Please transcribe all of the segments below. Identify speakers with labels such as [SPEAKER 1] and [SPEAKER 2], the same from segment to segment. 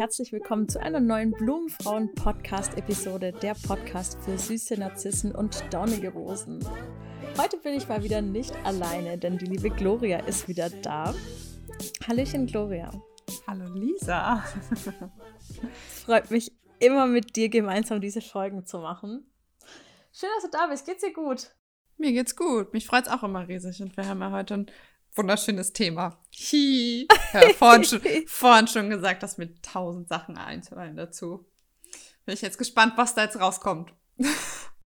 [SPEAKER 1] Herzlich willkommen zu einer neuen Blumenfrauen-Podcast-Episode, der Podcast für süße Narzissen und dornige Rosen. Heute bin ich mal wieder nicht alleine, denn die liebe Gloria ist wieder da. Hallöchen, Gloria.
[SPEAKER 2] Hallo, Lisa.
[SPEAKER 1] es freut mich immer mit dir gemeinsam diese Folgen zu machen. Schön, dass du da bist. Geht's dir gut?
[SPEAKER 2] Mir geht's gut. Mich freut's auch immer riesig und wir haben ja heute ein wunderschönes Thema. Hi. Ja, vorhin, schon, vorhin schon gesagt, dass mir tausend Sachen einfallen dazu. Bin ich jetzt gespannt, was da jetzt rauskommt.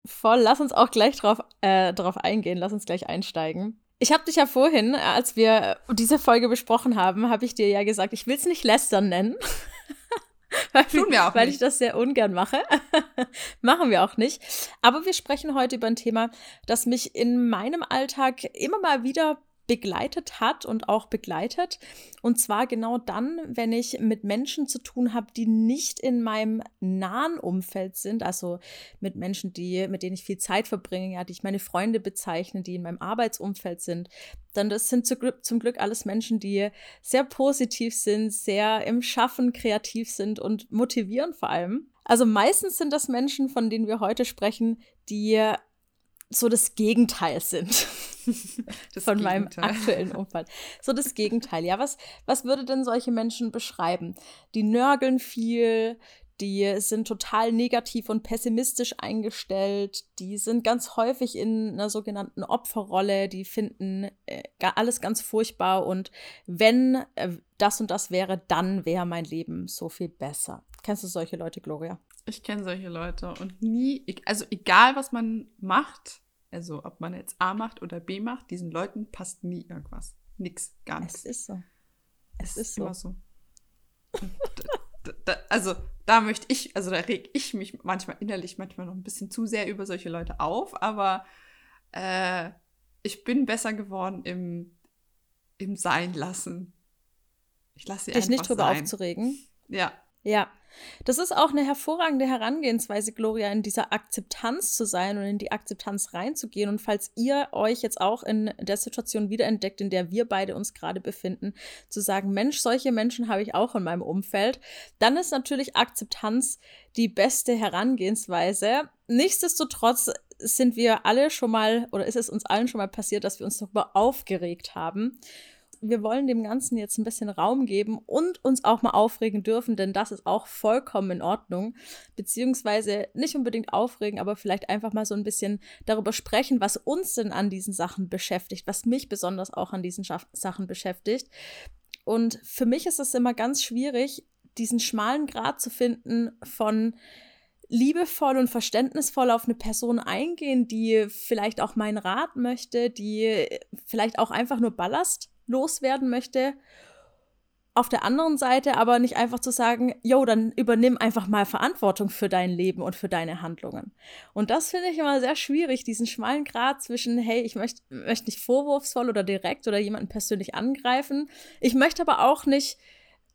[SPEAKER 1] Voll, lass uns auch gleich drauf, äh, drauf eingehen. Lass uns gleich einsteigen. Ich habe dich ja vorhin, als wir diese Folge besprochen haben, habe ich dir ja gesagt, ich will es nicht lästern nennen. weil, Tun wir auch weil nicht. ich das sehr ungern mache. Machen wir auch nicht. Aber wir sprechen heute über ein Thema, das mich in meinem Alltag immer mal wieder begleitet hat und auch begleitet. Und zwar genau dann, wenn ich mit Menschen zu tun habe, die nicht in meinem nahen Umfeld sind, also mit Menschen, die, mit denen ich viel Zeit verbringe, ja, die ich meine Freunde bezeichne, die in meinem Arbeitsumfeld sind. Dann das sind zu, zum Glück alles Menschen, die sehr positiv sind, sehr im Schaffen kreativ sind und motivieren vor allem. Also meistens sind das Menschen, von denen wir heute sprechen, die so das Gegenteil sind. Das von Gegenteil. meinem aktuellen Umfeld. So das Gegenteil. Ja, was, was würde denn solche Menschen beschreiben? Die nörgeln viel, die sind total negativ und pessimistisch eingestellt, die sind ganz häufig in einer sogenannten Opferrolle, die finden äh, alles ganz furchtbar und wenn äh, das und das wäre, dann wäre mein Leben so viel besser. Kennst du solche Leute, Gloria?
[SPEAKER 2] Ich kenne solche Leute und nie, also egal was man macht, also ob man jetzt A macht oder B macht, diesen Leuten passt nie irgendwas. Nix, gar nichts.
[SPEAKER 1] Es ist so.
[SPEAKER 2] Es, es ist immer so. da, da, also da möchte ich, also da reg ich mich manchmal innerlich manchmal noch ein bisschen zu sehr über solche Leute auf, aber äh, ich bin besser geworden im, im Sein lassen.
[SPEAKER 1] Ich lasse sie Dich einfach nicht drüber sein. aufzuregen.
[SPEAKER 2] Ja.
[SPEAKER 1] Ja, das ist auch eine hervorragende Herangehensweise, Gloria, in dieser Akzeptanz zu sein und in die Akzeptanz reinzugehen. Und falls ihr euch jetzt auch in der Situation wiederentdeckt, in der wir beide uns gerade befinden, zu sagen, Mensch, solche Menschen habe ich auch in meinem Umfeld, dann ist natürlich Akzeptanz die beste Herangehensweise. Nichtsdestotrotz sind wir alle schon mal oder ist es uns allen schon mal passiert, dass wir uns darüber aufgeregt haben wir wollen dem Ganzen jetzt ein bisschen Raum geben und uns auch mal aufregen dürfen, denn das ist auch vollkommen in Ordnung. Beziehungsweise nicht unbedingt aufregen, aber vielleicht einfach mal so ein bisschen darüber sprechen, was uns denn an diesen Sachen beschäftigt, was mich besonders auch an diesen Scha Sachen beschäftigt. Und für mich ist es immer ganz schwierig, diesen schmalen Grad zu finden von liebevoll und verständnisvoll auf eine Person eingehen, die vielleicht auch meinen Rat möchte, die vielleicht auch einfach nur Ballast loswerden möchte. Auf der anderen Seite aber nicht einfach zu sagen, yo, dann übernimm einfach mal Verantwortung für dein Leben und für deine Handlungen. Und das finde ich immer sehr schwierig, diesen schmalen Grad zwischen, hey, ich möchte möcht nicht vorwurfsvoll oder direkt oder jemanden persönlich angreifen. Ich möchte aber auch nicht,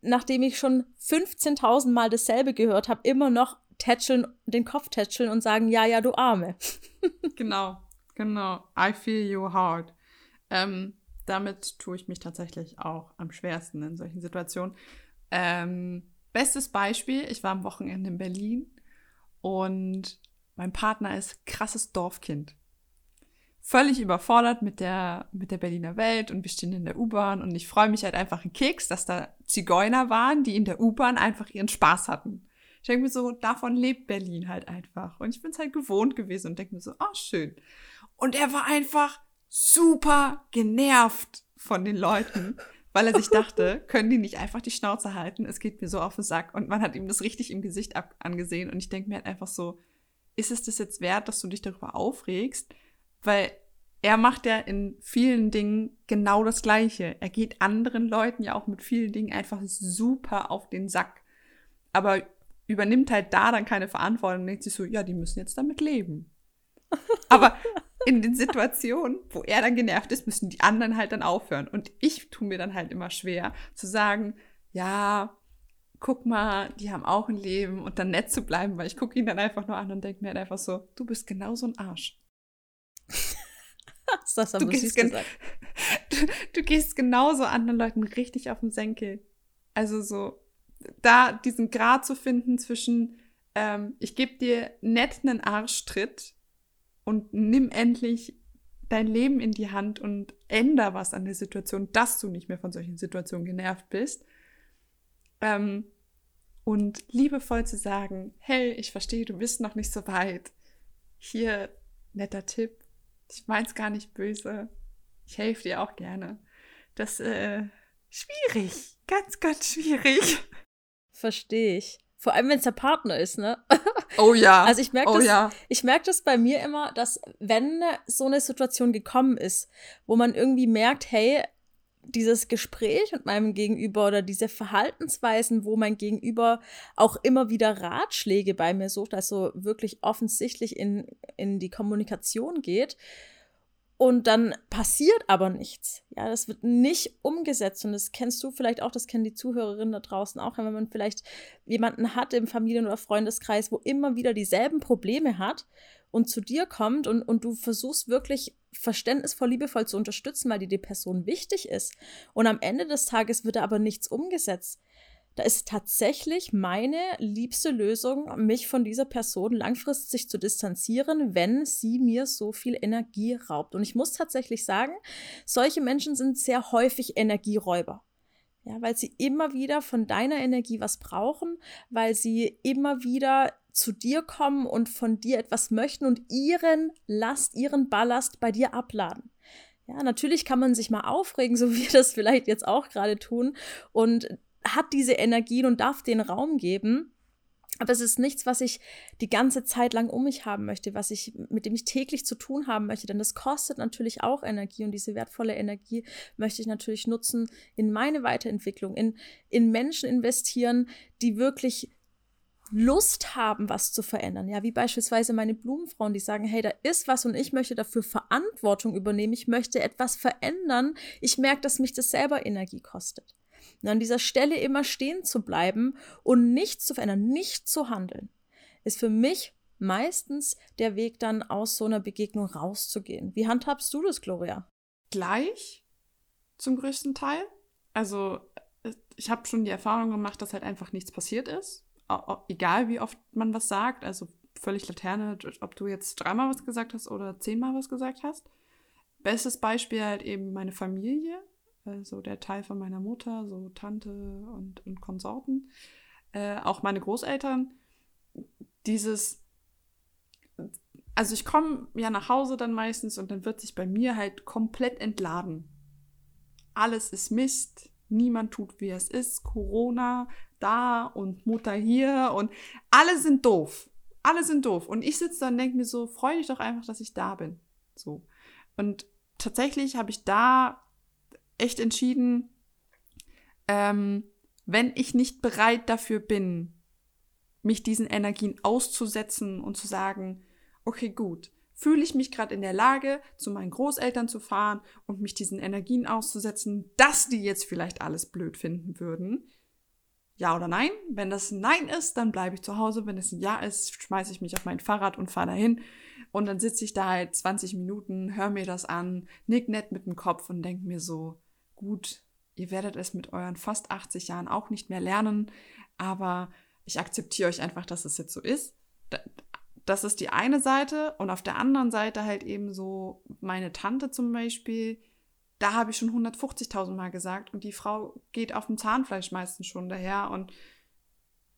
[SPEAKER 1] nachdem ich schon 15.000 Mal dasselbe gehört habe, immer noch tätscheln, den Kopf tätscheln und sagen, ja, ja, du Arme.
[SPEAKER 2] genau, genau. I feel you hard. Ähm, damit tue ich mich tatsächlich auch am schwersten in solchen Situationen. Ähm, bestes Beispiel, ich war am Wochenende in Berlin und mein Partner ist krasses Dorfkind. Völlig überfordert mit der, mit der Berliner Welt und wir stehen in der U-Bahn und ich freue mich halt einfach in Keks, dass da Zigeuner waren, die in der U-Bahn einfach ihren Spaß hatten. Ich denke mir so, davon lebt Berlin halt einfach. Und ich bin es halt gewohnt gewesen und denke mir so, ah, schön. Und er war einfach super genervt von den Leuten, weil er sich dachte, können die nicht einfach die Schnauze halten? Es geht mir so auf den Sack. Und man hat ihm das richtig im Gesicht ab angesehen. Und ich denke mir halt einfach so, ist es das jetzt wert, dass du dich darüber aufregst? Weil er macht ja in vielen Dingen genau das Gleiche. Er geht anderen Leuten ja auch mit vielen Dingen einfach super auf den Sack. Aber übernimmt halt da dann keine Verantwortung und denkt sich so, ja, die müssen jetzt damit leben. Aber in den Situationen, wo er dann genervt ist, müssen die anderen halt dann aufhören. Und ich tue mir dann halt immer schwer zu sagen, ja, guck mal, die haben auch ein Leben und dann nett zu bleiben, weil ich gucke ihn dann einfach nur an und denke mir halt einfach so, du bist genauso ein Arsch.
[SPEAKER 1] das du, gehst gesagt.
[SPEAKER 2] Du, du, gehst genauso anderen Leuten richtig auf den Senkel. Also so, da diesen Grad zu finden zwischen, ähm, ich gebe dir nett einen Arschtritt und nimm endlich dein Leben in die Hand und änder was an der Situation, dass du nicht mehr von solchen Situationen genervt bist. Ähm, und liebevoll zu sagen, hey, ich verstehe, du bist noch nicht so weit. Hier, netter Tipp. Ich mein's gar nicht böse. Ich helfe dir auch gerne. Das, äh, schwierig. Ganz, ganz schwierig.
[SPEAKER 1] Verstehe ich. Vor allem, wenn es der Partner ist, ne?
[SPEAKER 2] Oh ja.
[SPEAKER 1] Also ich merke
[SPEAKER 2] oh,
[SPEAKER 1] das,
[SPEAKER 2] ja.
[SPEAKER 1] ich merke das bei mir immer, dass wenn so eine Situation gekommen ist, wo man irgendwie merkt, hey, dieses Gespräch mit meinem Gegenüber oder diese Verhaltensweisen, wo mein Gegenüber auch immer wieder Ratschläge bei mir sucht, also wirklich offensichtlich in, in die Kommunikation geht, und dann passiert aber nichts. Ja, das wird nicht umgesetzt. Und das kennst du vielleicht auch, das kennen die Zuhörerinnen da draußen auch, wenn man vielleicht jemanden hat im Familien- oder Freundeskreis, wo immer wieder dieselben Probleme hat und zu dir kommt und, und du versuchst wirklich verständnisvoll, liebevoll zu unterstützen, weil dir die Person wichtig ist. Und am Ende des Tages wird aber nichts umgesetzt. Da ist tatsächlich meine liebste Lösung, mich von dieser Person langfristig zu distanzieren, wenn sie mir so viel Energie raubt. Und ich muss tatsächlich sagen, solche Menschen sind sehr häufig Energieräuber. Ja, weil sie immer wieder von deiner Energie was brauchen, weil sie immer wieder zu dir kommen und von dir etwas möchten und ihren Last, ihren Ballast bei dir abladen. Ja, natürlich kann man sich mal aufregen, so wie wir das vielleicht jetzt auch gerade tun und hat diese Energien und darf den Raum geben. Aber es ist nichts, was ich die ganze Zeit lang um mich haben möchte, was ich, mit dem ich täglich zu tun haben möchte. Denn das kostet natürlich auch Energie und diese wertvolle Energie möchte ich natürlich nutzen in meine Weiterentwicklung, in, in Menschen investieren, die wirklich Lust haben, was zu verändern. Ja, wie beispielsweise meine Blumenfrauen, die sagen, hey, da ist was und ich möchte dafür Verantwortung übernehmen. Ich möchte etwas verändern. Ich merke, dass mich das selber Energie kostet. Und an dieser Stelle immer stehen zu bleiben und nichts zu verändern, nicht zu handeln, ist für mich meistens der Weg dann aus so einer Begegnung rauszugehen. Wie handhabst du das, Gloria?
[SPEAKER 2] Gleich zum größten Teil. Also ich habe schon die Erfahrung gemacht, dass halt einfach nichts passiert ist egal wie oft man was sagt, also völlig Laterne, ob du jetzt dreimal was gesagt hast oder zehnmal was gesagt hast. Bestes Beispiel halt eben meine Familie, also der Teil von meiner Mutter, so Tante und, und Konsorten, äh, auch meine Großeltern. Dieses, also ich komme ja nach Hause dann meistens und dann wird sich bei mir halt komplett entladen. Alles ist Mist, niemand tut, wie es ist, Corona, da und Mutter hier und alle sind doof. Alle sind doof. Und ich sitze da und denke mir so, freu dich doch einfach, dass ich da bin. So. Und tatsächlich habe ich da echt entschieden, ähm, wenn ich nicht bereit dafür bin, mich diesen Energien auszusetzen und zu sagen, okay, gut, fühle ich mich gerade in der Lage, zu meinen Großeltern zu fahren und mich diesen Energien auszusetzen, dass die jetzt vielleicht alles blöd finden würden, ja oder nein. Wenn das Nein ist, dann bleibe ich zu Hause. Wenn es ein Ja ist, schmeiße ich mich auf mein Fahrrad und fahre dahin. Und dann sitze ich da halt 20 Minuten, höre mir das an, nick nett mit dem Kopf und denke mir so, gut, ihr werdet es mit euren fast 80 Jahren auch nicht mehr lernen, aber ich akzeptiere euch einfach, dass es jetzt so ist. Das ist die eine Seite. Und auf der anderen Seite halt eben so meine Tante zum Beispiel, da habe ich schon 150.000 Mal gesagt und die Frau geht auf dem Zahnfleisch meistens schon daher und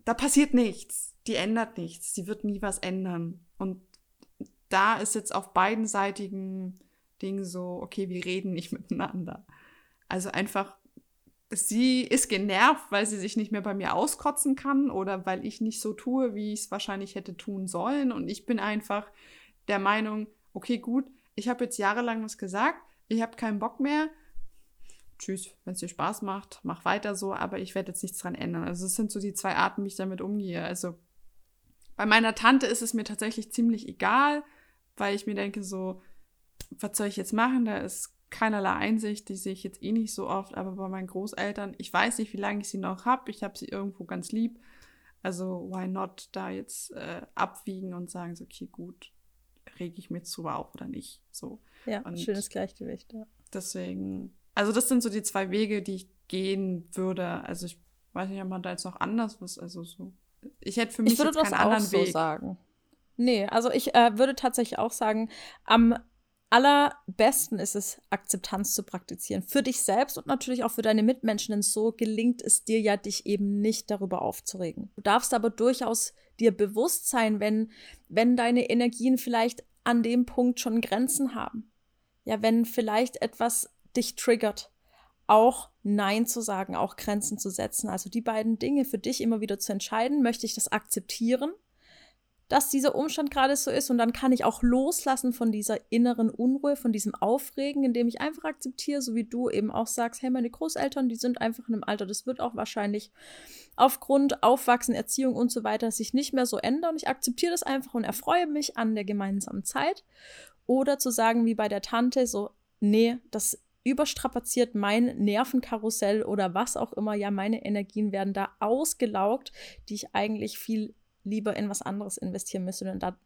[SPEAKER 2] da passiert nichts. Die ändert nichts. Sie wird nie was ändern. Und da ist jetzt auf beiden seitigen Dingen so, okay, wir reden nicht miteinander. Also einfach, sie ist genervt, weil sie sich nicht mehr bei mir auskotzen kann oder weil ich nicht so tue, wie ich es wahrscheinlich hätte tun sollen. Und ich bin einfach der Meinung, okay, gut, ich habe jetzt jahrelang was gesagt, ich habe keinen Bock mehr. Tschüss, wenn es dir Spaß macht, mach weiter so, aber ich werde jetzt nichts dran ändern. Also es sind so die zwei Arten, wie ich damit umgehe. Also bei meiner Tante ist es mir tatsächlich ziemlich egal, weil ich mir denke so, was soll ich jetzt machen? Da ist keinerlei Einsicht, die sehe ich jetzt eh nicht so oft, aber bei meinen Großeltern, ich weiß nicht, wie lange ich sie noch habe. Ich habe sie irgendwo ganz lieb. Also why not da jetzt äh, abwiegen und sagen so, okay, gut, rege ich mir drüber auf oder nicht. So.
[SPEAKER 1] Ja, und schönes Gleichgewicht, ja.
[SPEAKER 2] Deswegen, also das sind so die zwei Wege, die ich gehen würde. Also ich weiß nicht, ob man da jetzt noch anders was, also so. Ich hätte für mich
[SPEAKER 1] ich würde
[SPEAKER 2] jetzt keinen
[SPEAKER 1] das
[SPEAKER 2] anderen
[SPEAKER 1] auch so
[SPEAKER 2] Weg.
[SPEAKER 1] sagen. Nee, also ich äh, würde tatsächlich auch sagen, am allerbesten ist es, Akzeptanz zu praktizieren. Für dich selbst und natürlich auch für deine Mitmenschen, denn so gelingt es dir ja, dich eben nicht darüber aufzuregen. Du darfst aber durchaus dir bewusst sein, wenn, wenn deine Energien vielleicht an dem Punkt schon Grenzen haben. Ja, wenn vielleicht etwas dich triggert, auch Nein zu sagen, auch Grenzen zu setzen. Also die beiden Dinge für dich immer wieder zu entscheiden, möchte ich das akzeptieren dass dieser Umstand gerade so ist und dann kann ich auch loslassen von dieser inneren Unruhe, von diesem Aufregen, indem ich einfach akzeptiere, so wie du eben auch sagst, hey, meine Großeltern, die sind einfach in einem Alter, das wird auch wahrscheinlich aufgrund Aufwachsen, Erziehung und so weiter sich nicht mehr so ändern. Ich akzeptiere das einfach und erfreue mich an der gemeinsamen Zeit. Oder zu sagen, wie bei der Tante, so, nee, das überstrapaziert mein Nervenkarussell oder was auch immer. Ja, meine Energien werden da ausgelaugt, die ich eigentlich viel lieber in was anderes investieren müsste und da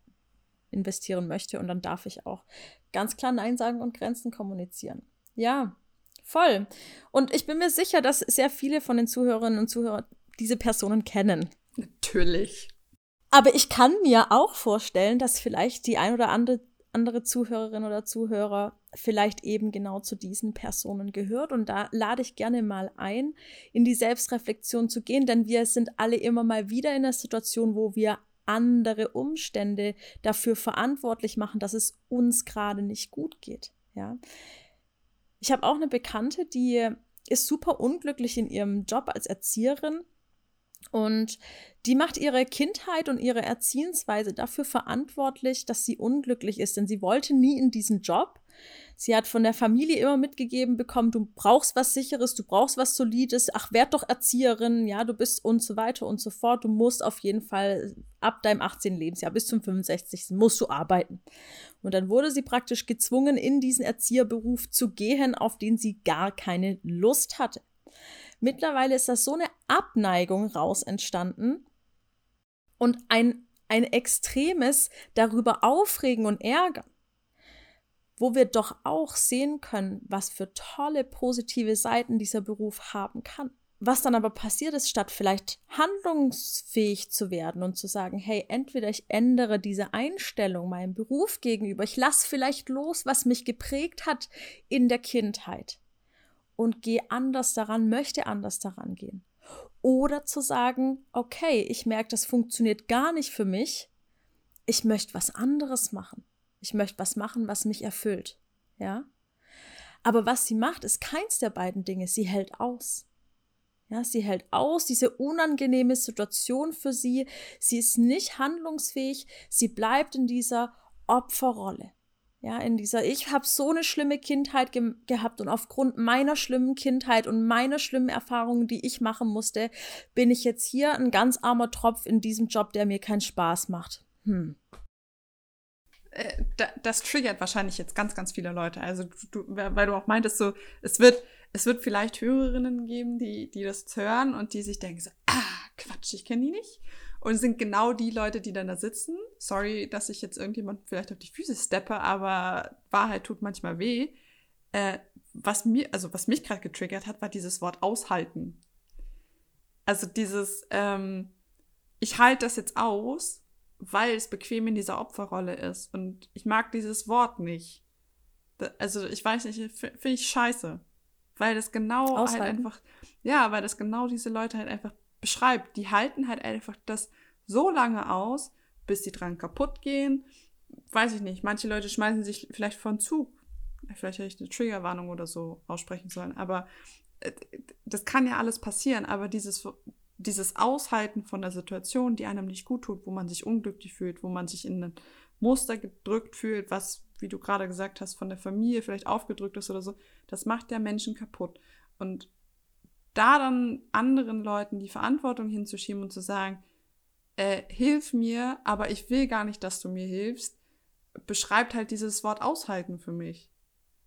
[SPEAKER 1] investieren möchte. Und dann darf ich auch ganz klar Nein sagen und Grenzen kommunizieren. Ja, voll. Und ich bin mir sicher, dass sehr viele von den Zuhörerinnen und Zuhörern diese Personen kennen.
[SPEAKER 2] Natürlich.
[SPEAKER 1] Aber ich kann mir auch vorstellen, dass vielleicht die ein oder andere, andere Zuhörerin oder Zuhörer vielleicht eben genau zu diesen Personen gehört. Und da lade ich gerne mal ein, in die Selbstreflexion zu gehen, denn wir sind alle immer mal wieder in der Situation, wo wir andere Umstände dafür verantwortlich machen, dass es uns gerade nicht gut geht. Ja. Ich habe auch eine Bekannte, die ist super unglücklich in ihrem Job als Erzieherin und die macht ihre Kindheit und ihre Erziehensweise dafür verantwortlich, dass sie unglücklich ist, denn sie wollte nie in diesen Job. Sie hat von der Familie immer mitgegeben bekommen, du brauchst was Sicheres, du brauchst was Solides, ach, werd doch Erzieherin, ja, du bist und so weiter und so fort. Du musst auf jeden Fall ab deinem 18. Lebensjahr bis zum 65. musst du arbeiten. Und dann wurde sie praktisch gezwungen, in diesen Erzieherberuf zu gehen, auf den sie gar keine Lust hatte. Mittlerweile ist da so eine Abneigung raus entstanden und ein, ein extremes darüber aufregen und ärgern wo wir doch auch sehen können, was für tolle positive Seiten dieser Beruf haben kann. Was dann aber passiert ist, statt vielleicht handlungsfähig zu werden und zu sagen, hey, entweder ich ändere diese Einstellung meinem Beruf gegenüber, ich lasse vielleicht los, was mich geprägt hat in der Kindheit und gehe anders daran, möchte anders daran gehen. Oder zu sagen, okay, ich merke, das funktioniert gar nicht für mich, ich möchte was anderes machen. Ich möchte was machen, was mich erfüllt. Ja? Aber was sie macht, ist keins der beiden Dinge. Sie hält aus. Ja, sie hält aus diese unangenehme Situation für sie. Sie ist nicht handlungsfähig. Sie bleibt in dieser Opferrolle. Ja, in dieser, ich habe so eine schlimme Kindheit ge gehabt und aufgrund meiner schlimmen Kindheit und meiner schlimmen Erfahrungen, die ich machen musste, bin ich jetzt hier ein ganz armer Tropf in diesem Job, der mir keinen Spaß macht. Hm.
[SPEAKER 2] Äh, das triggert wahrscheinlich jetzt ganz, ganz viele Leute. Also du, weil du auch meintest, so, es wird, es wird vielleicht Hörerinnen geben, die, die das hören und die sich denken so, ah, Quatsch, ich kenne die nicht. Und sind genau die Leute, die dann da sitzen. Sorry, dass ich jetzt irgendjemand vielleicht auf die Füße steppe, aber Wahrheit tut manchmal weh. Äh, was mir, also was mich gerade getriggert hat, war dieses Wort aushalten. Also dieses, ähm, ich halte das jetzt aus, weil es bequem in dieser Opferrolle ist. Und ich mag dieses Wort nicht. Also ich weiß nicht, finde ich scheiße. Weil das genau halt Aushalten. halt einfach, ja, weil das genau diese Leute halt einfach beschreibt. Die halten halt einfach das so lange aus, bis die dran kaputt gehen. Weiß ich nicht. Manche Leute schmeißen sich vielleicht von Zug. Vielleicht hätte ich eine Triggerwarnung oder so aussprechen sollen. Aber äh, das kann ja alles passieren. Aber dieses dieses Aushalten von der Situation, die einem nicht gut tut, wo man sich unglücklich fühlt, wo man sich in ein Muster gedrückt fühlt, was, wie du gerade gesagt hast, von der Familie vielleicht aufgedrückt ist oder so, das macht ja Menschen kaputt. Und da dann anderen Leuten die Verantwortung hinzuschieben und zu sagen, äh, hilf mir, aber ich will gar nicht, dass du mir hilfst, beschreibt halt dieses Wort aushalten für mich.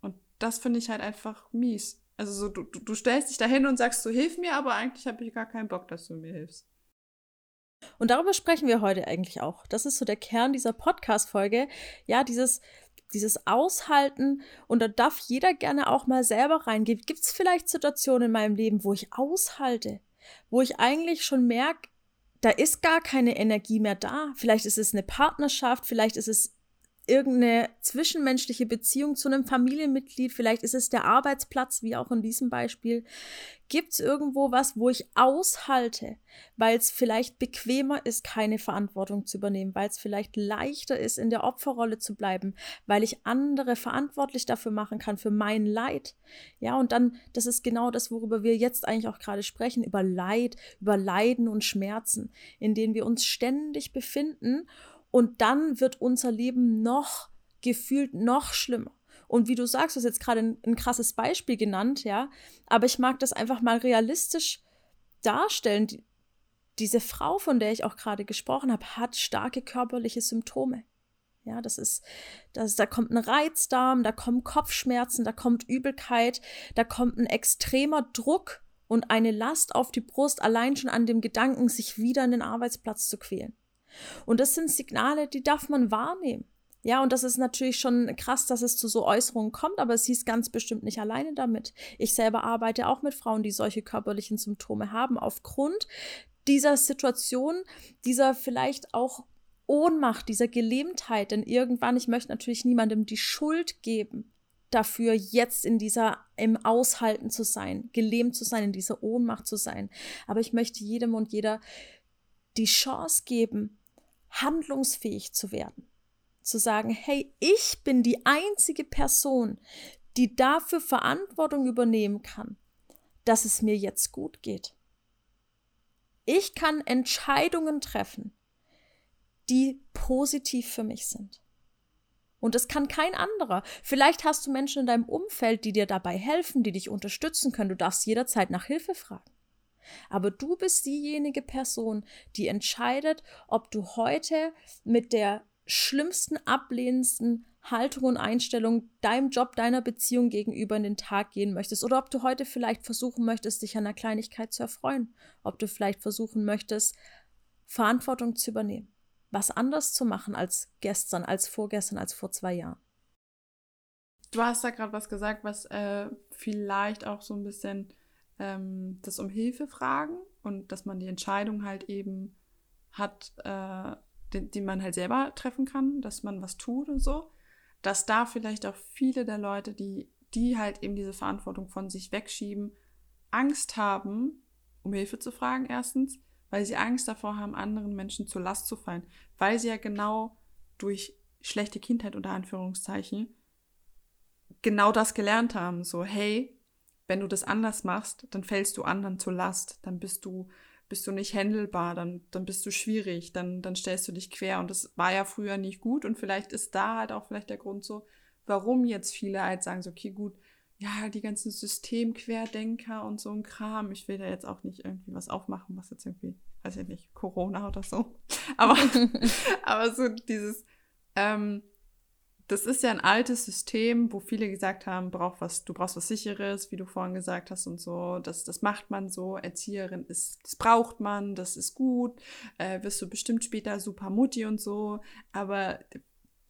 [SPEAKER 2] Und das finde ich halt einfach mies. Also so, du, du stellst dich dahin und sagst, so hilf mir, aber eigentlich habe ich gar keinen Bock, dass du mir hilfst.
[SPEAKER 1] Und darüber sprechen wir heute eigentlich auch. Das ist so der Kern dieser Podcast-Folge. Ja, dieses, dieses Aushalten und da darf jeder gerne auch mal selber reingehen. Gibt es vielleicht Situationen in meinem Leben, wo ich aushalte? wo ich eigentlich schon merke, da ist gar keine Energie mehr da. Vielleicht ist es eine Partnerschaft, vielleicht ist es irgendeine zwischenmenschliche Beziehung zu einem Familienmitglied, vielleicht ist es der Arbeitsplatz, wie auch in diesem Beispiel. Gibt es irgendwo was, wo ich aushalte, weil es vielleicht bequemer ist, keine Verantwortung zu übernehmen, weil es vielleicht leichter ist, in der Opferrolle zu bleiben, weil ich andere verantwortlich dafür machen kann, für mein Leid. Ja, und dann, das ist genau das, worüber wir jetzt eigentlich auch gerade sprechen, über Leid, über Leiden und Schmerzen, in denen wir uns ständig befinden und dann wird unser Leben noch gefühlt noch schlimmer. Und wie du sagst, du hast jetzt gerade ein, ein krasses Beispiel genannt, ja, aber ich mag das einfach mal realistisch darstellen. Die, diese Frau, von der ich auch gerade gesprochen habe, hat starke körperliche Symptome. Ja, das ist, das, da kommt ein Reizdarm, da kommen Kopfschmerzen, da kommt Übelkeit, da kommt ein extremer Druck und eine Last auf die Brust, allein schon an dem Gedanken, sich wieder in den Arbeitsplatz zu quälen. Und das sind Signale, die darf man wahrnehmen. Ja, und das ist natürlich schon krass, dass es zu so Äußerungen kommt, aber sie ist ganz bestimmt nicht alleine damit. Ich selber arbeite auch mit Frauen, die solche körperlichen Symptome haben, aufgrund dieser Situation, dieser vielleicht auch Ohnmacht, dieser Gelähmtheit. Denn irgendwann, ich möchte natürlich niemandem die Schuld geben, dafür jetzt in dieser, im Aushalten zu sein, gelähmt zu sein, in dieser Ohnmacht zu sein. Aber ich möchte jedem und jeder die Chance geben, handlungsfähig zu werden. Zu sagen, hey, ich bin die einzige Person, die dafür Verantwortung übernehmen kann, dass es mir jetzt gut geht. Ich kann Entscheidungen treffen, die positiv für mich sind. Und das kann kein anderer. Vielleicht hast du Menschen in deinem Umfeld, die dir dabei helfen, die dich unterstützen können. Du darfst jederzeit nach Hilfe fragen. Aber du bist diejenige Person, die entscheidet, ob du heute mit der schlimmsten, ablehnendsten Haltung und Einstellung deinem Job, deiner Beziehung gegenüber in den Tag gehen möchtest. Oder ob du heute vielleicht versuchen möchtest, dich an einer Kleinigkeit zu erfreuen, ob du vielleicht versuchen möchtest, Verantwortung zu übernehmen, was anders zu machen als gestern, als vorgestern, als vor zwei Jahren.
[SPEAKER 2] Du hast da gerade was gesagt, was äh, vielleicht auch so ein bisschen ähm, das um Hilfe fragen und dass man die Entscheidung halt eben hat, äh, die, die man halt selber treffen kann, dass man was tut und so, dass da vielleicht auch viele der Leute, die, die halt eben diese Verantwortung von sich wegschieben, Angst haben, um Hilfe zu fragen, erstens, weil sie Angst davor haben, anderen Menschen zur Last zu fallen, weil sie ja genau durch schlechte Kindheit unter Anführungszeichen genau das gelernt haben, so hey, wenn du das anders machst, dann fällst du anderen zur Last, dann bist du, bist du nicht händelbar, dann, dann bist du schwierig, dann, dann stellst du dich quer. Und das war ja früher nicht gut. Und vielleicht ist da halt auch vielleicht der Grund so, warum jetzt viele halt sagen, so, okay, gut, ja, die ganzen Systemquerdenker und so ein Kram. Ich will da jetzt auch nicht irgendwie was aufmachen, was jetzt irgendwie, weiß ich nicht, Corona oder so. Aber, aber so dieses, ähm, das ist ja ein altes System, wo viele gesagt haben, brauch was, du brauchst was Sicheres, wie du vorhin gesagt hast und so. Das, das macht man so. Erzieherin ist, das braucht man, das ist gut. Äh, wirst du bestimmt später super Mutti und so. Aber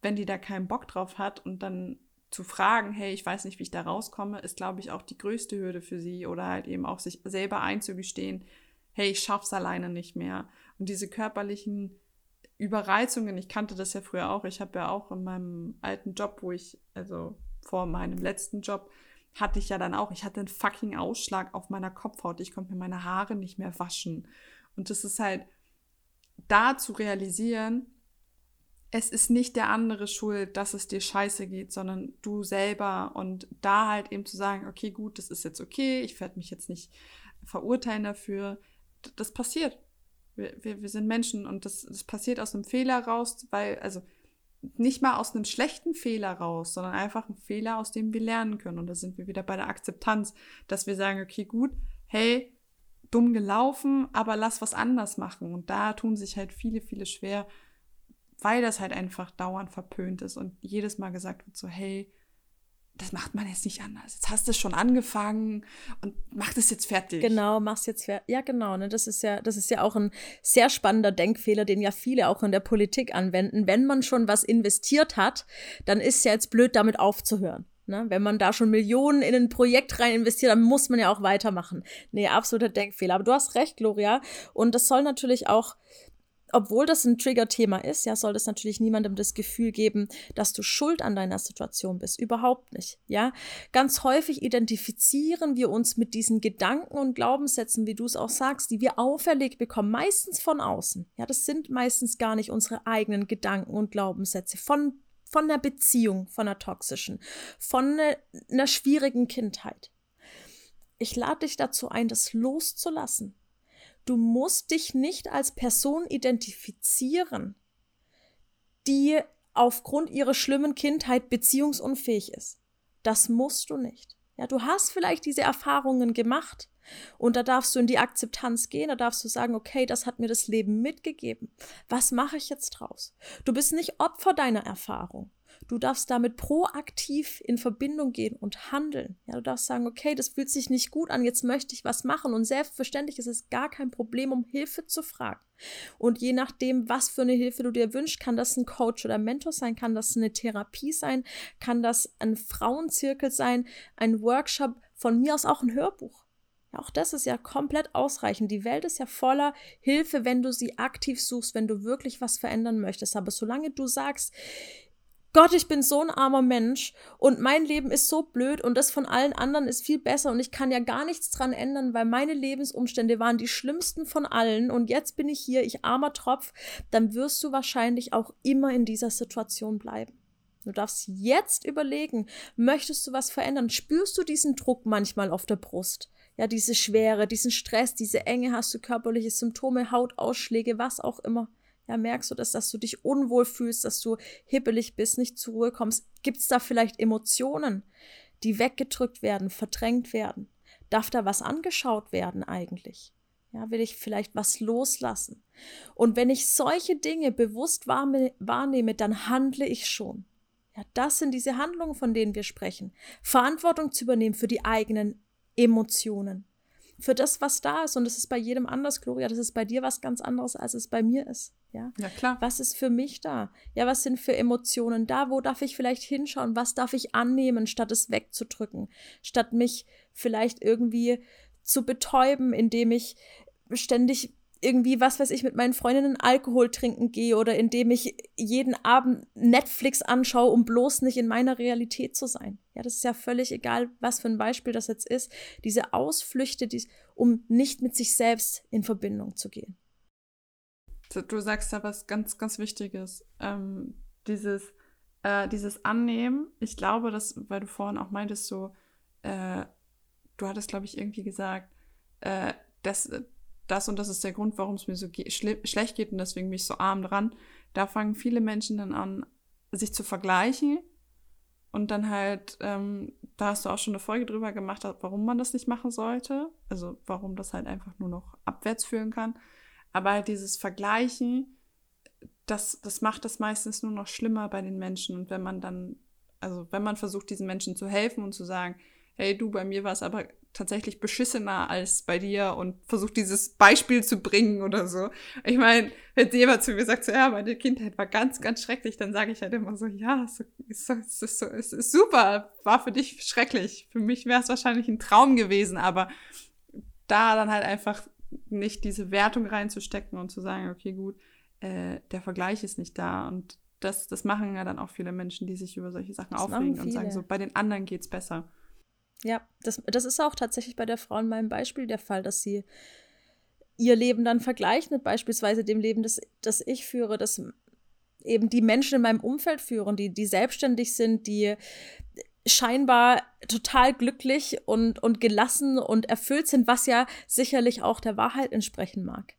[SPEAKER 2] wenn die da keinen Bock drauf hat und dann zu fragen, hey, ich weiß nicht, wie ich da rauskomme, ist, glaube ich, auch die größte Hürde für sie oder halt eben auch sich selber einzugestehen, hey, ich schaff's alleine nicht mehr. Und diese körperlichen Überreizungen, ich kannte das ja früher auch. Ich habe ja auch in meinem alten Job, wo ich, also vor meinem letzten Job, hatte ich ja dann auch, ich hatte einen fucking Ausschlag auf meiner Kopfhaut. Ich konnte mir meine Haare nicht mehr waschen. Und das ist halt da zu realisieren, es ist nicht der andere schuld, dass es dir scheiße geht, sondern du selber. Und da halt eben zu sagen, okay, gut, das ist jetzt okay, ich werde mich jetzt nicht verurteilen dafür. Das passiert. Wir, wir, wir sind Menschen und das, das passiert aus einem Fehler raus, weil, also nicht mal aus einem schlechten Fehler raus, sondern einfach ein Fehler, aus dem wir lernen können. Und da sind wir wieder bei der Akzeptanz, dass wir sagen, okay, gut, hey, dumm gelaufen, aber lass was anders machen. Und da tun sich halt viele, viele schwer, weil das halt einfach dauernd verpönt ist und jedes Mal gesagt wird so, hey, das macht man jetzt nicht anders. Jetzt hast du es schon angefangen und mach das jetzt fertig.
[SPEAKER 1] Genau, mach's jetzt fertig. Ja, genau. Ne? Das ist ja, das ist ja auch ein sehr spannender Denkfehler, den ja viele auch in der Politik anwenden. Wenn man schon was investiert hat, dann ist ja jetzt blöd, damit aufzuhören. Ne? Wenn man da schon Millionen in ein Projekt rein investiert, dann muss man ja auch weitermachen. Nee, absoluter Denkfehler. Aber du hast recht, Gloria. Und das soll natürlich auch obwohl das ein Trigger-Thema ist, ja, soll das natürlich niemandem das Gefühl geben, dass du schuld an deiner Situation bist. Überhaupt nicht, ja. Ganz häufig identifizieren wir uns mit diesen Gedanken und Glaubenssätzen, wie du es auch sagst, die wir auferlegt bekommen, meistens von außen. Ja, das sind meistens gar nicht unsere eigenen Gedanken und Glaubenssätze von von der Beziehung, von einer toxischen, von einer schwierigen Kindheit. Ich lade dich dazu ein, das loszulassen Du musst dich nicht als Person identifizieren, die aufgrund ihrer schlimmen Kindheit beziehungsunfähig ist. Das musst du nicht. Ja, du hast vielleicht diese Erfahrungen gemacht und da darfst du in die Akzeptanz gehen, da darfst du sagen, okay, das hat mir das Leben mitgegeben. Was mache ich jetzt draus? Du bist nicht Opfer deiner Erfahrung. Du darfst damit proaktiv in Verbindung gehen und handeln. Ja, du darfst sagen, okay, das fühlt sich nicht gut an, jetzt möchte ich was machen. Und selbstverständlich ist es gar kein Problem, um Hilfe zu fragen. Und je nachdem, was für eine Hilfe du dir wünschst, kann das ein Coach oder Mentor sein, kann das eine Therapie sein, kann das ein Frauenzirkel sein, ein Workshop, von mir aus auch ein Hörbuch. Auch das ist ja komplett ausreichend. Die Welt ist ja voller Hilfe, wenn du sie aktiv suchst, wenn du wirklich was verändern möchtest. Aber solange du sagst, Gott, ich bin so ein armer Mensch und mein Leben ist so blöd und das von allen anderen ist viel besser und ich kann ja gar nichts dran ändern, weil meine Lebensumstände waren die schlimmsten von allen und jetzt bin ich hier, ich armer Tropf, dann wirst du wahrscheinlich auch immer in dieser Situation bleiben. Du darfst jetzt überlegen, möchtest du was verändern? Spürst du diesen Druck manchmal auf der Brust? Ja, diese Schwere, diesen Stress, diese Enge, hast du körperliche Symptome, Hautausschläge, was auch immer. Ja, merkst du das, dass du dich unwohl fühlst, dass du hippelig bist, nicht zur Ruhe kommst? Gibt es da vielleicht Emotionen, die weggedrückt werden, verdrängt werden? Darf da was angeschaut werden eigentlich? Ja, will ich vielleicht was loslassen? Und wenn ich solche Dinge bewusst wahrnehme, dann handle ich schon. Ja, das sind diese Handlungen, von denen wir sprechen. Verantwortung zu übernehmen für die eigenen Emotionen. Für das, was da ist. Und das ist bei jedem anders, Gloria. Das ist bei dir was ganz anderes, als es bei mir ist. Ja?
[SPEAKER 2] ja, klar.
[SPEAKER 1] Was ist für mich da? Ja, was sind für Emotionen da? Wo darf ich vielleicht hinschauen? Was darf ich annehmen, statt es wegzudrücken? Statt mich vielleicht irgendwie zu betäuben, indem ich ständig irgendwie, was weiß ich, mit meinen Freundinnen Alkohol trinken gehe oder indem ich jeden Abend Netflix anschaue, um bloß nicht in meiner Realität zu sein. Ja, das ist ja völlig egal, was für ein Beispiel das jetzt ist. Diese Ausflüchte, die, um nicht mit sich selbst in Verbindung zu gehen.
[SPEAKER 2] Du sagst da was ganz, ganz Wichtiges. Ähm, dieses, äh, dieses Annehmen, ich glaube, dass, weil du vorhin auch meintest, so, äh, du hattest, glaube ich, irgendwie gesagt, äh, dass das und das ist der Grund, warum es mir so ge schlecht geht und deswegen bin ich so arm dran. Da fangen viele Menschen dann an, sich zu vergleichen und dann halt, ähm, da hast du auch schon eine Folge drüber gemacht, warum man das nicht machen sollte. Also warum das halt einfach nur noch abwärts führen kann. Aber halt dieses Vergleichen, das, das macht das meistens nur noch schlimmer bei den Menschen. Und wenn man dann, also wenn man versucht, diesen Menschen zu helfen und zu sagen, hey du, bei mir war es aber tatsächlich beschissener als bei dir und versucht dieses Beispiel zu bringen oder so. Ich meine, wenn jemand zu mir sagt, so, ja, meine Kindheit war ganz, ganz schrecklich, dann sage ich halt immer so, ja, es ist, ist, ist, ist, ist super, war für dich schrecklich. Für mich wäre es wahrscheinlich ein Traum gewesen, aber da dann halt einfach nicht diese Wertung reinzustecken und zu sagen, okay, gut, äh, der Vergleich ist nicht da. Und das, das machen ja dann auch viele Menschen, die sich über solche Sachen das aufregen und sagen so, bei den anderen geht es besser.
[SPEAKER 1] Ja, das, das ist auch tatsächlich bei der Frau in meinem Beispiel der Fall, dass sie ihr Leben dann vergleicht mit beispielsweise dem Leben, das, das ich führe, das eben die Menschen in meinem Umfeld führen, die, die selbstständig sind, die scheinbar total glücklich und, und gelassen und erfüllt sind, was ja sicherlich auch der Wahrheit entsprechen mag.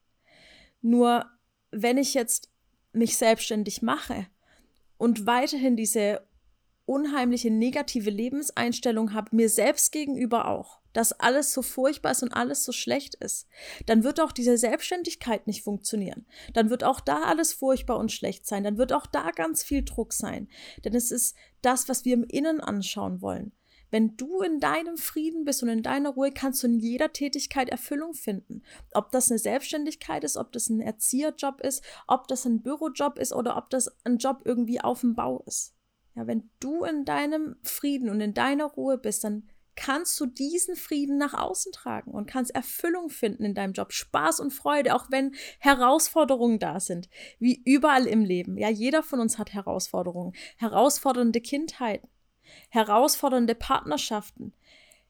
[SPEAKER 1] Nur wenn ich jetzt mich selbstständig mache und weiterhin diese unheimliche negative Lebenseinstellung habe, mir selbst gegenüber auch, dass alles so furchtbar ist und alles so schlecht ist, dann wird auch diese Selbstständigkeit nicht funktionieren. Dann wird auch da alles furchtbar und schlecht sein. Dann wird auch da ganz viel Druck sein. Denn es ist das, was wir im Innen anschauen wollen. Wenn du in deinem Frieden bist und in deiner Ruhe, kannst du in jeder Tätigkeit Erfüllung finden. Ob das eine Selbstständigkeit ist, ob das ein Erzieherjob ist, ob das ein Bürojob ist oder ob das ein Job irgendwie auf dem Bau ist. Ja, wenn du in deinem Frieden und in deiner Ruhe bist, dann kannst du diesen Frieden nach außen tragen und kannst Erfüllung finden in deinem Job, Spaß und Freude, auch wenn Herausforderungen da sind, wie überall im Leben. Ja, jeder von uns hat Herausforderungen, herausfordernde Kindheiten, herausfordernde Partnerschaften,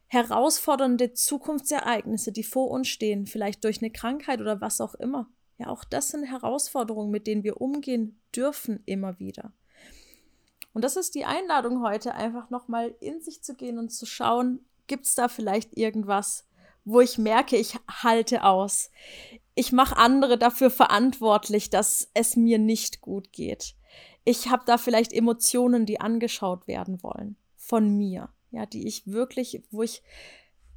[SPEAKER 1] herausfordernde Zukunftsereignisse, die vor uns stehen, vielleicht durch eine Krankheit oder was auch immer. Ja, auch das sind Herausforderungen, mit denen wir umgehen dürfen immer wieder. Und das ist die Einladung heute, einfach nochmal in sich zu gehen und zu schauen, gibt es da vielleicht irgendwas, wo ich merke, ich halte aus. Ich mache andere dafür verantwortlich, dass es mir nicht gut geht. Ich habe da vielleicht Emotionen, die angeschaut werden wollen von mir, ja, die ich wirklich, wo ich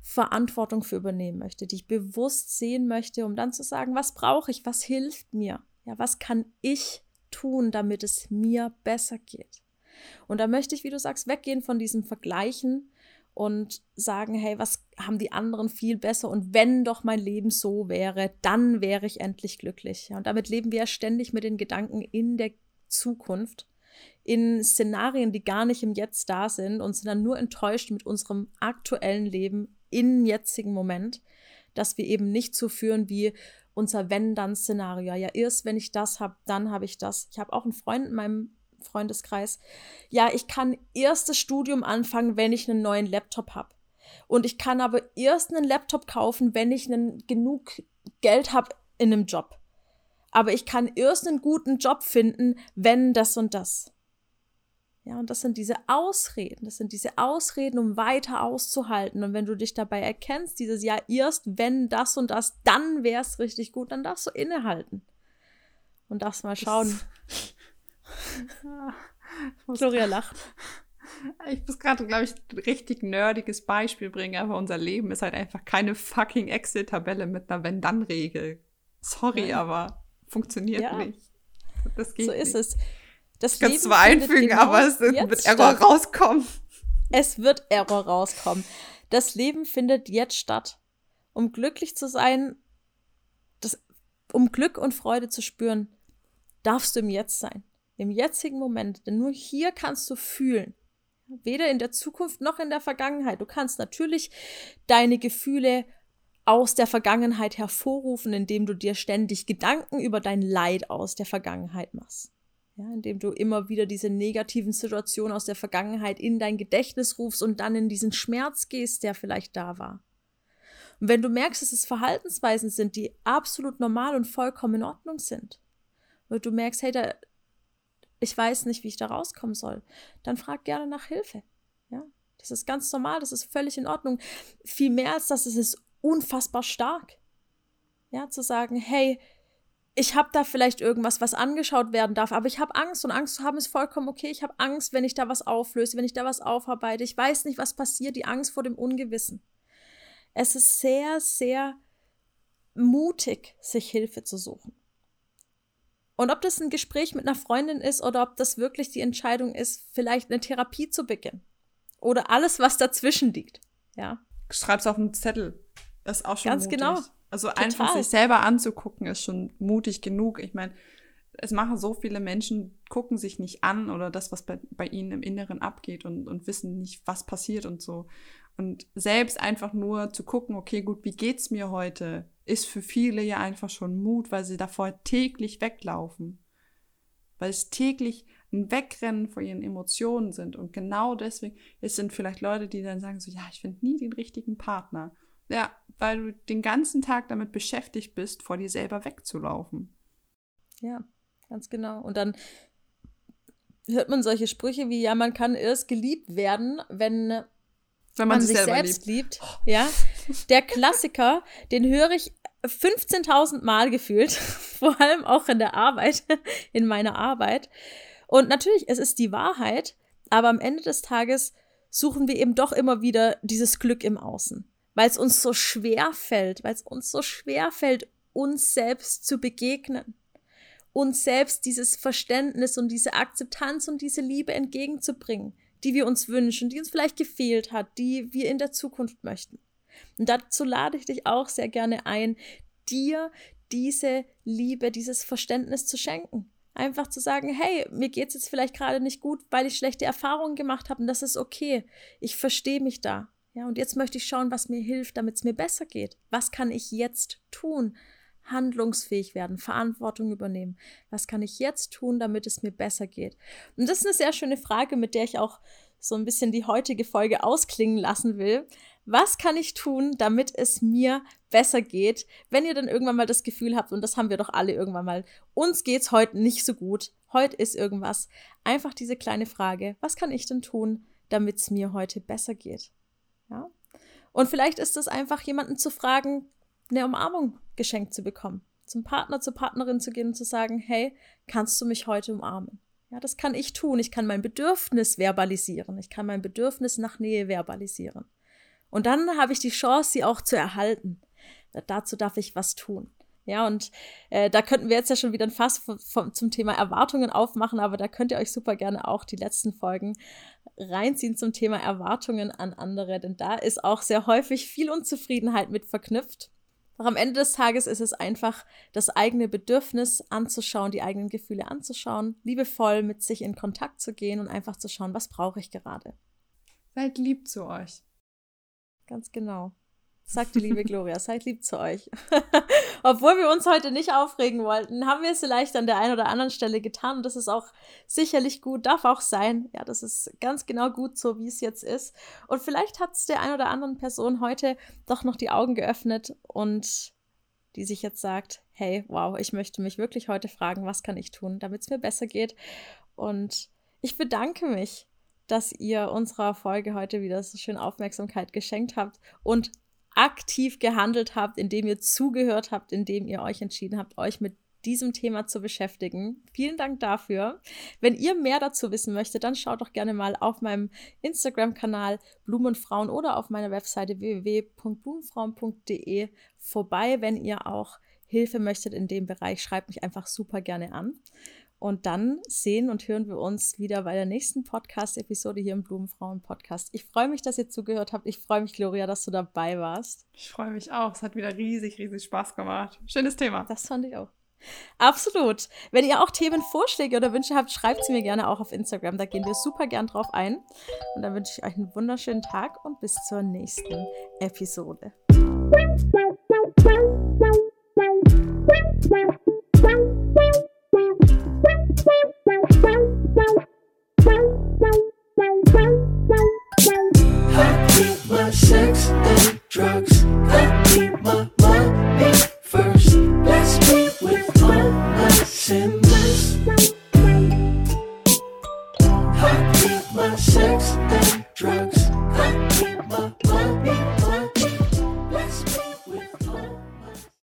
[SPEAKER 1] Verantwortung für übernehmen möchte, die ich bewusst sehen möchte, um dann zu sagen, was brauche ich, was hilft mir, ja, was kann ich tun, damit es mir besser geht. Und da möchte ich, wie du sagst, weggehen von diesem Vergleichen und sagen, hey, was haben die anderen viel besser und wenn doch mein Leben so wäre, dann wäre ich endlich glücklich. Und damit leben wir ja ständig mit den Gedanken in der Zukunft, in Szenarien, die gar nicht im Jetzt da sind und sind dann nur enttäuscht mit unserem aktuellen Leben im jetzigen Moment, dass wir eben nicht so führen wie unser Wenn-Dann-Szenario. Ja, erst wenn ich das habe, dann habe ich das. Ich habe auch einen Freund in meinem Freundeskreis, ja, ich kann erst das Studium anfangen, wenn ich einen neuen Laptop habe. Und ich kann aber erst einen Laptop kaufen, wenn ich einen, genug Geld habe in einem Job. Aber ich kann erst einen guten Job finden, wenn das und das. Ja, und das sind diese Ausreden. Das sind diese Ausreden, um weiter auszuhalten. Und wenn du dich dabei erkennst, dieses Jahr erst, wenn das und das, dann wäre es richtig gut, dann darfst du innehalten. Und darfst mal schauen, Gloria lacht.
[SPEAKER 2] Ich muss gerade, glaube ich, ein richtig nerdiges Beispiel bringen, aber unser Leben ist halt einfach keine fucking Excel-Tabelle mit einer Wenn-Dann-Regel. Sorry, ja. aber funktioniert ja. nicht.
[SPEAKER 1] Das geht so ist es.
[SPEAKER 2] Das ich kann es zwar einfügen, genau aber es wird Error statt. rauskommen.
[SPEAKER 1] Es wird Error rauskommen. Das Leben findet jetzt statt. Um glücklich zu sein, das, um Glück und Freude zu spüren, darfst du im Jetzt sein im jetzigen Moment, denn nur hier kannst du fühlen. Weder in der Zukunft noch in der Vergangenheit. Du kannst natürlich deine Gefühle aus der Vergangenheit hervorrufen, indem du dir ständig Gedanken über dein Leid aus der Vergangenheit machst. Ja, indem du immer wieder diese negativen Situationen aus der Vergangenheit in dein Gedächtnis rufst und dann in diesen Schmerz gehst, der vielleicht da war. Und wenn du merkst, dass es Verhaltensweisen sind, die absolut normal und vollkommen in Ordnung sind, und du merkst, hey, da, ich weiß nicht, wie ich da rauskommen soll, dann frag gerne nach Hilfe. Ja, das ist ganz normal, das ist völlig in Ordnung. Viel mehr als das, es ist unfassbar stark. Ja, zu sagen, hey, ich habe da vielleicht irgendwas, was angeschaut werden darf, aber ich habe Angst und Angst zu haben ist vollkommen okay. Ich habe Angst, wenn ich da was auflöse, wenn ich da was aufarbeite. Ich weiß nicht, was passiert, die Angst vor dem Ungewissen. Es ist sehr, sehr mutig, sich Hilfe zu suchen. Und ob das ein Gespräch mit einer Freundin ist oder ob das wirklich die Entscheidung ist, vielleicht eine Therapie zu beginnen. Oder alles, was dazwischen liegt. Ja.
[SPEAKER 2] Schreib's auf einen Zettel. Das ist auch schon
[SPEAKER 1] Ganz
[SPEAKER 2] mutig.
[SPEAKER 1] genau.
[SPEAKER 2] Also Total. einfach sich selber anzugucken, ist schon mutig genug. Ich meine, es machen so viele Menschen, gucken sich nicht an oder das, was bei, bei ihnen im Inneren abgeht und, und wissen nicht, was passiert und so. Und selbst einfach nur zu gucken, okay, gut, wie geht's mir heute? ist für viele ja einfach schon Mut, weil sie davor täglich weglaufen. Weil es täglich ein Wegrennen vor ihren Emotionen sind. Und genau deswegen, es sind vielleicht Leute, die dann sagen so, ja, ich finde nie den richtigen Partner. Ja, weil du den ganzen Tag damit beschäftigt bist, vor dir selber wegzulaufen.
[SPEAKER 1] Ja, ganz genau. Und dann hört man solche Sprüche wie, ja, man kann erst geliebt werden, wenn, wenn man, man sich, sich selbst liebt. liebt. Ja, der Klassiker, den höre ich 15.000 Mal gefühlt, vor allem auch in der Arbeit, in meiner Arbeit. Und natürlich, es ist die Wahrheit, aber am Ende des Tages suchen wir eben doch immer wieder dieses Glück im Außen, weil es uns so schwer fällt, weil es uns so schwer fällt, uns selbst zu begegnen, uns selbst dieses Verständnis und diese Akzeptanz und diese Liebe entgegenzubringen, die wir uns wünschen, die uns vielleicht gefehlt hat, die wir in der Zukunft möchten. Und dazu lade ich dich auch sehr gerne ein, dir diese Liebe, dieses Verständnis zu schenken. Einfach zu sagen, hey, mir geht es jetzt vielleicht gerade nicht gut, weil ich schlechte Erfahrungen gemacht habe und das ist okay. Ich verstehe mich da. Ja, und jetzt möchte ich schauen, was mir hilft, damit es mir besser geht. Was kann ich jetzt tun? Handlungsfähig werden, Verantwortung übernehmen. Was kann ich jetzt tun, damit es mir besser geht? Und das ist eine sehr schöne Frage, mit der ich auch so ein bisschen die heutige Folge ausklingen lassen will. Was kann ich tun, damit es mir besser geht, wenn ihr dann irgendwann mal das Gefühl habt, und das haben wir doch alle irgendwann mal, uns geht's heute nicht so gut, heute ist irgendwas. Einfach diese kleine Frage, was kann ich denn tun, damit es mir heute besser geht? Ja? Und vielleicht ist es einfach, jemanden zu fragen, eine Umarmung geschenkt zu bekommen. Zum Partner, zur Partnerin zu gehen und zu sagen, hey, kannst du mich heute umarmen? Ja, das kann ich tun. Ich kann mein Bedürfnis verbalisieren. Ich kann mein Bedürfnis nach Nähe verbalisieren. Und dann habe ich die Chance, sie auch zu erhalten. Dazu darf ich was tun. Ja, und äh, da könnten wir jetzt ja schon wieder ein Fass zum Thema Erwartungen aufmachen, aber da könnt ihr euch super gerne auch die letzten Folgen reinziehen zum Thema Erwartungen an andere, denn da ist auch sehr häufig viel Unzufriedenheit mit verknüpft. Doch am Ende des Tages ist es einfach das eigene Bedürfnis anzuschauen, die eigenen Gefühle anzuschauen, liebevoll mit sich in Kontakt zu gehen und einfach zu schauen, was brauche ich gerade.
[SPEAKER 2] Seid lieb zu euch.
[SPEAKER 1] Ganz genau. Sagt die liebe Gloria, seid lieb zu euch. Obwohl wir uns heute nicht aufregen wollten, haben wir es vielleicht an der einen oder anderen Stelle getan. Und das ist auch sicherlich gut, darf auch sein. Ja, das ist ganz genau gut so, wie es jetzt ist. Und vielleicht hat es der einen oder anderen Person heute doch noch die Augen geöffnet und die sich jetzt sagt, hey, wow, ich möchte mich wirklich heute fragen, was kann ich tun, damit es mir besser geht. Und ich bedanke mich, dass ihr unserer Folge heute wieder so schön Aufmerksamkeit geschenkt habt und aktiv gehandelt habt, indem ihr zugehört habt, indem ihr euch entschieden habt, euch mit diesem Thema zu beschäftigen. Vielen Dank dafür. Wenn ihr mehr dazu wissen möchtet, dann schaut doch gerne mal auf meinem Instagram-Kanal Blumenfrauen oder auf meiner Webseite www.blumenfrauen.de vorbei. Wenn ihr auch Hilfe möchtet in dem Bereich, schreibt mich einfach super gerne an. Und dann sehen und hören wir uns wieder bei der nächsten Podcast-Episode hier im Blumenfrauen-Podcast. Ich freue mich, dass ihr zugehört habt. Ich freue mich, Gloria, dass du dabei warst.
[SPEAKER 2] Ich freue mich auch. Es hat wieder riesig, riesig Spaß gemacht. Schönes Thema.
[SPEAKER 1] Das fand ich auch. Absolut. Wenn ihr auch Themenvorschläge oder Wünsche habt, schreibt sie mir gerne auch auf Instagram. Da gehen wir super gern drauf ein. Und dann wünsche ich euch einen wunderschönen Tag und bis zur nächsten Episode. sex Hot my sex.